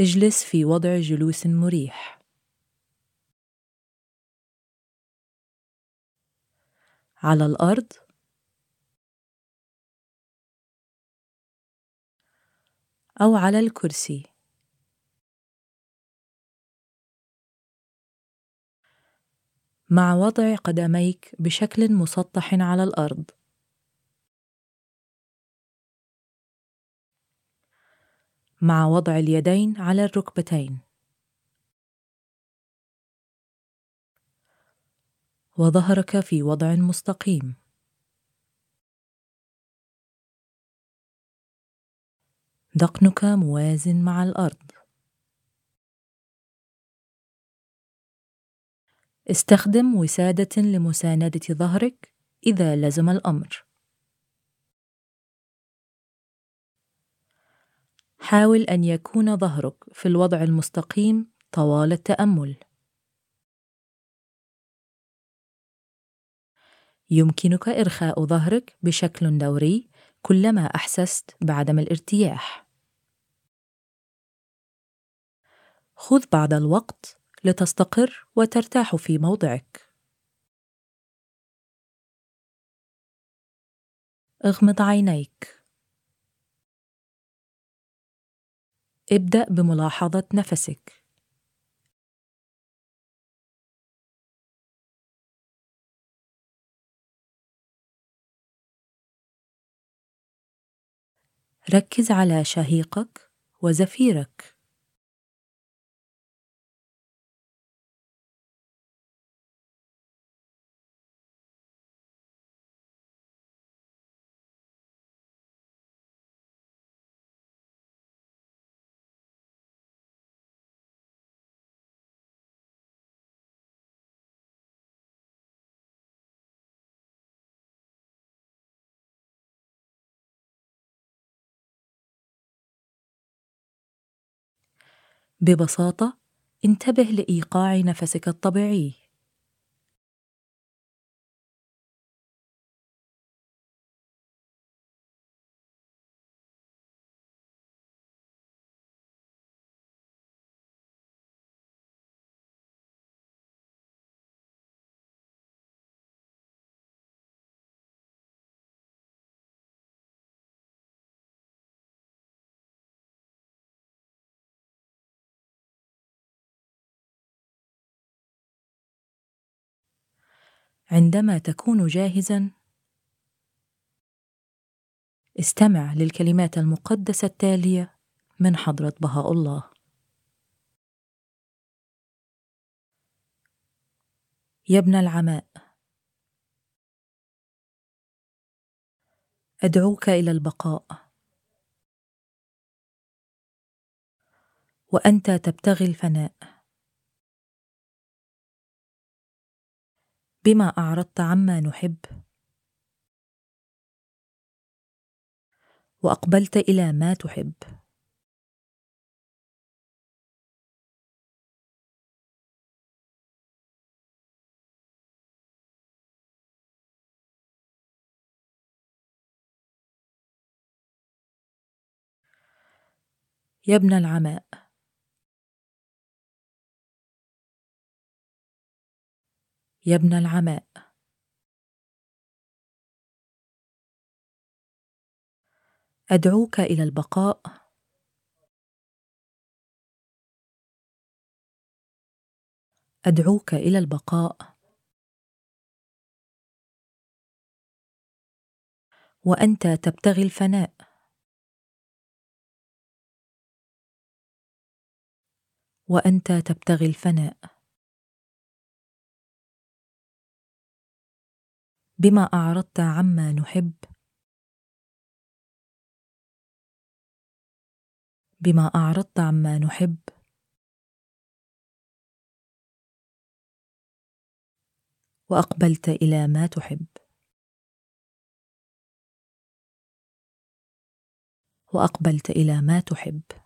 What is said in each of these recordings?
اجلس في وضع جلوس مريح. على الأرض. أو على الكرسي. مع وضع قدميك بشكل مسطح على الأرض. مع وضع اليدين على الركبتين. وظهرك في وضع مستقيم. ذقنك موازن مع الأرض. استخدم وسادة لمساندة ظهرك إذا لزم الأمر. حاول أن يكون ظهرك في الوضع المستقيم طوال التأمل. يمكنك إرخاء ظهرك بشكل دوري كلما أحسست بعدم الارتياح. خذ بعض الوقت لتستقر وترتاح في موضعك. اغمض عينيك. ابدأ بملاحظة نفسك. ركز على شهيقك وزفيرك. ببساطة انتبه لإيقاع نفسك الطبيعي. عندما تكون جاهزا. استمع للكلمات المقدسة التالية من حضرة بهاء الله. يا ابن العماء أدعوك إلى البقاء. وأنت تبتغي الفناء. بما أعرضت عما نحب. وأقبلت إلى ما تحب. يا ابن العماء. يا ابن العماء. أدعوك إلى البقاء. أدعوك إلى البقاء. وأنت تبتغي الفناء. وأنت تبتغي الفناء. بما أعرضت عما نحب. بما أعرضت عما نحب. وأقبلت إلى ما تحب. وأقبلت إلى ما تحب.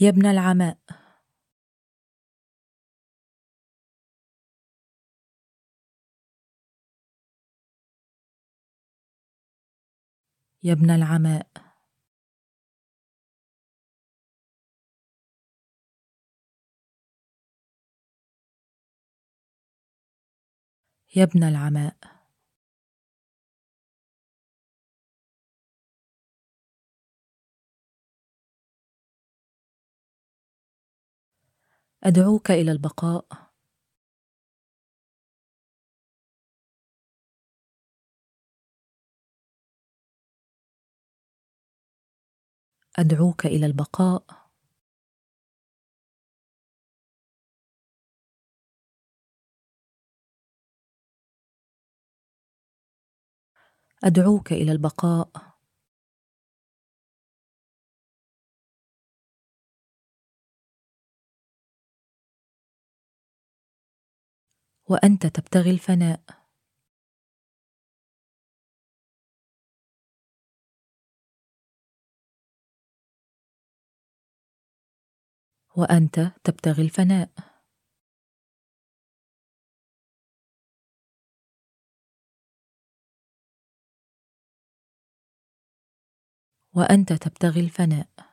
يا ابن العماء. يا ابن العماء. يا ابن العماء. أدعوك إلى البقاء. أدعوك إلى البقاء. أدعوك إلى البقاء. وأنت تبتغي الفناء. وأنت تبتغي الفناء. وأنت تبتغي الفناء.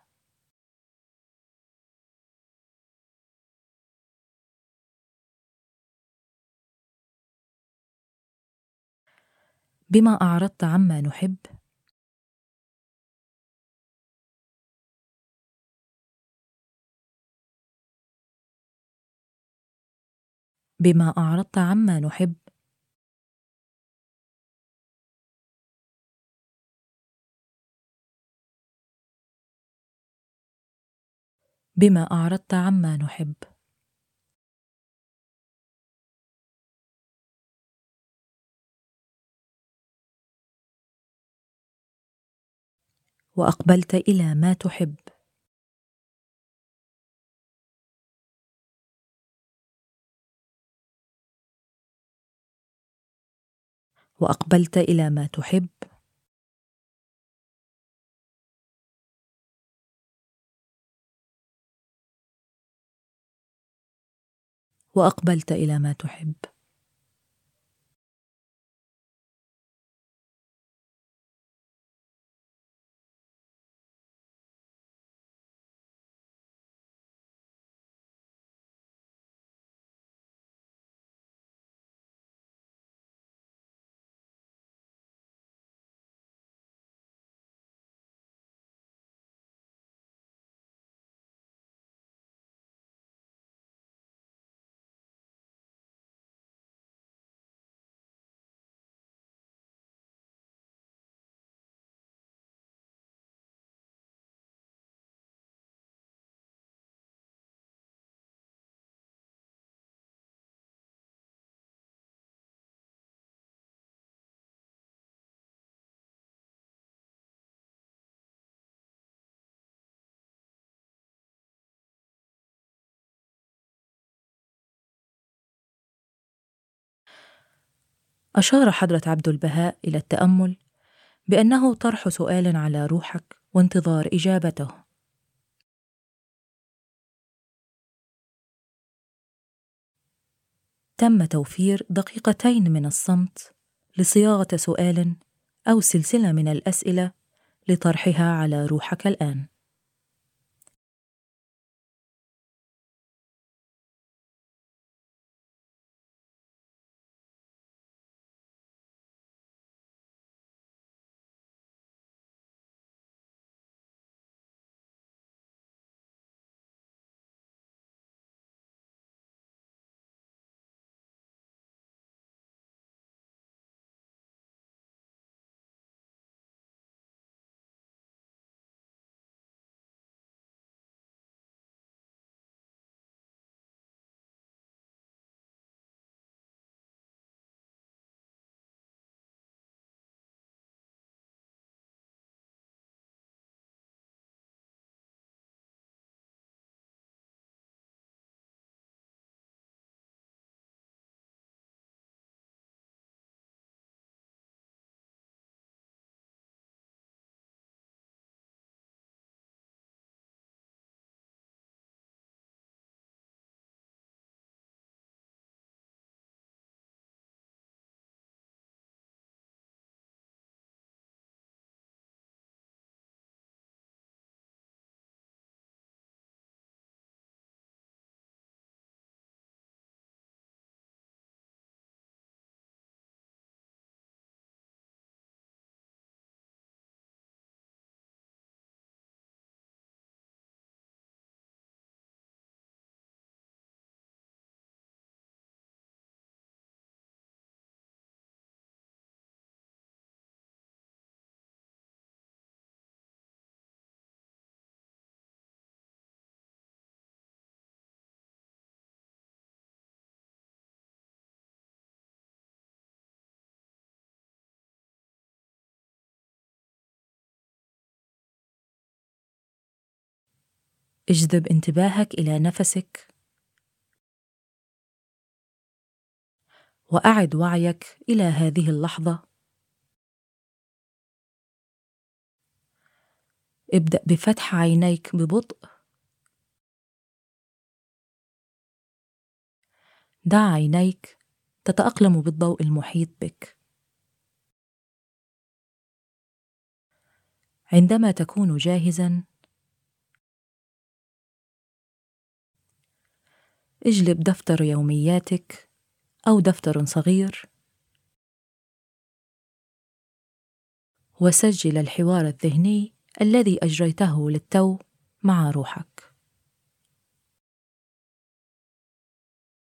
بما أعرضت عما نحب. بما أعرضت عما نحب. بما أعرضت عما نحب. وأقبلت إلى ما تحب. وأقبلت إلى ما تحب. وأقبلت إلى ما تحب. أشار حضرة عبد البهاء إلى التأمل بأنه طرح سؤال على روحك وانتظار إجابته. تم توفير دقيقتين من الصمت لصياغة سؤال أو سلسلة من الأسئلة لطرحها على روحك الآن. اجذب انتباهك إلى نفسك. وأعد وعيك إلى هذه اللحظة. ابدأ بفتح عينيك ببطء. دع عينيك تتأقلم بالضوء المحيط بك. عندما تكون جاهزا اجلب دفتر يومياتك أو دفتر صغير. وسجل الحوار الذهني الذي أجريته للتو مع روحك.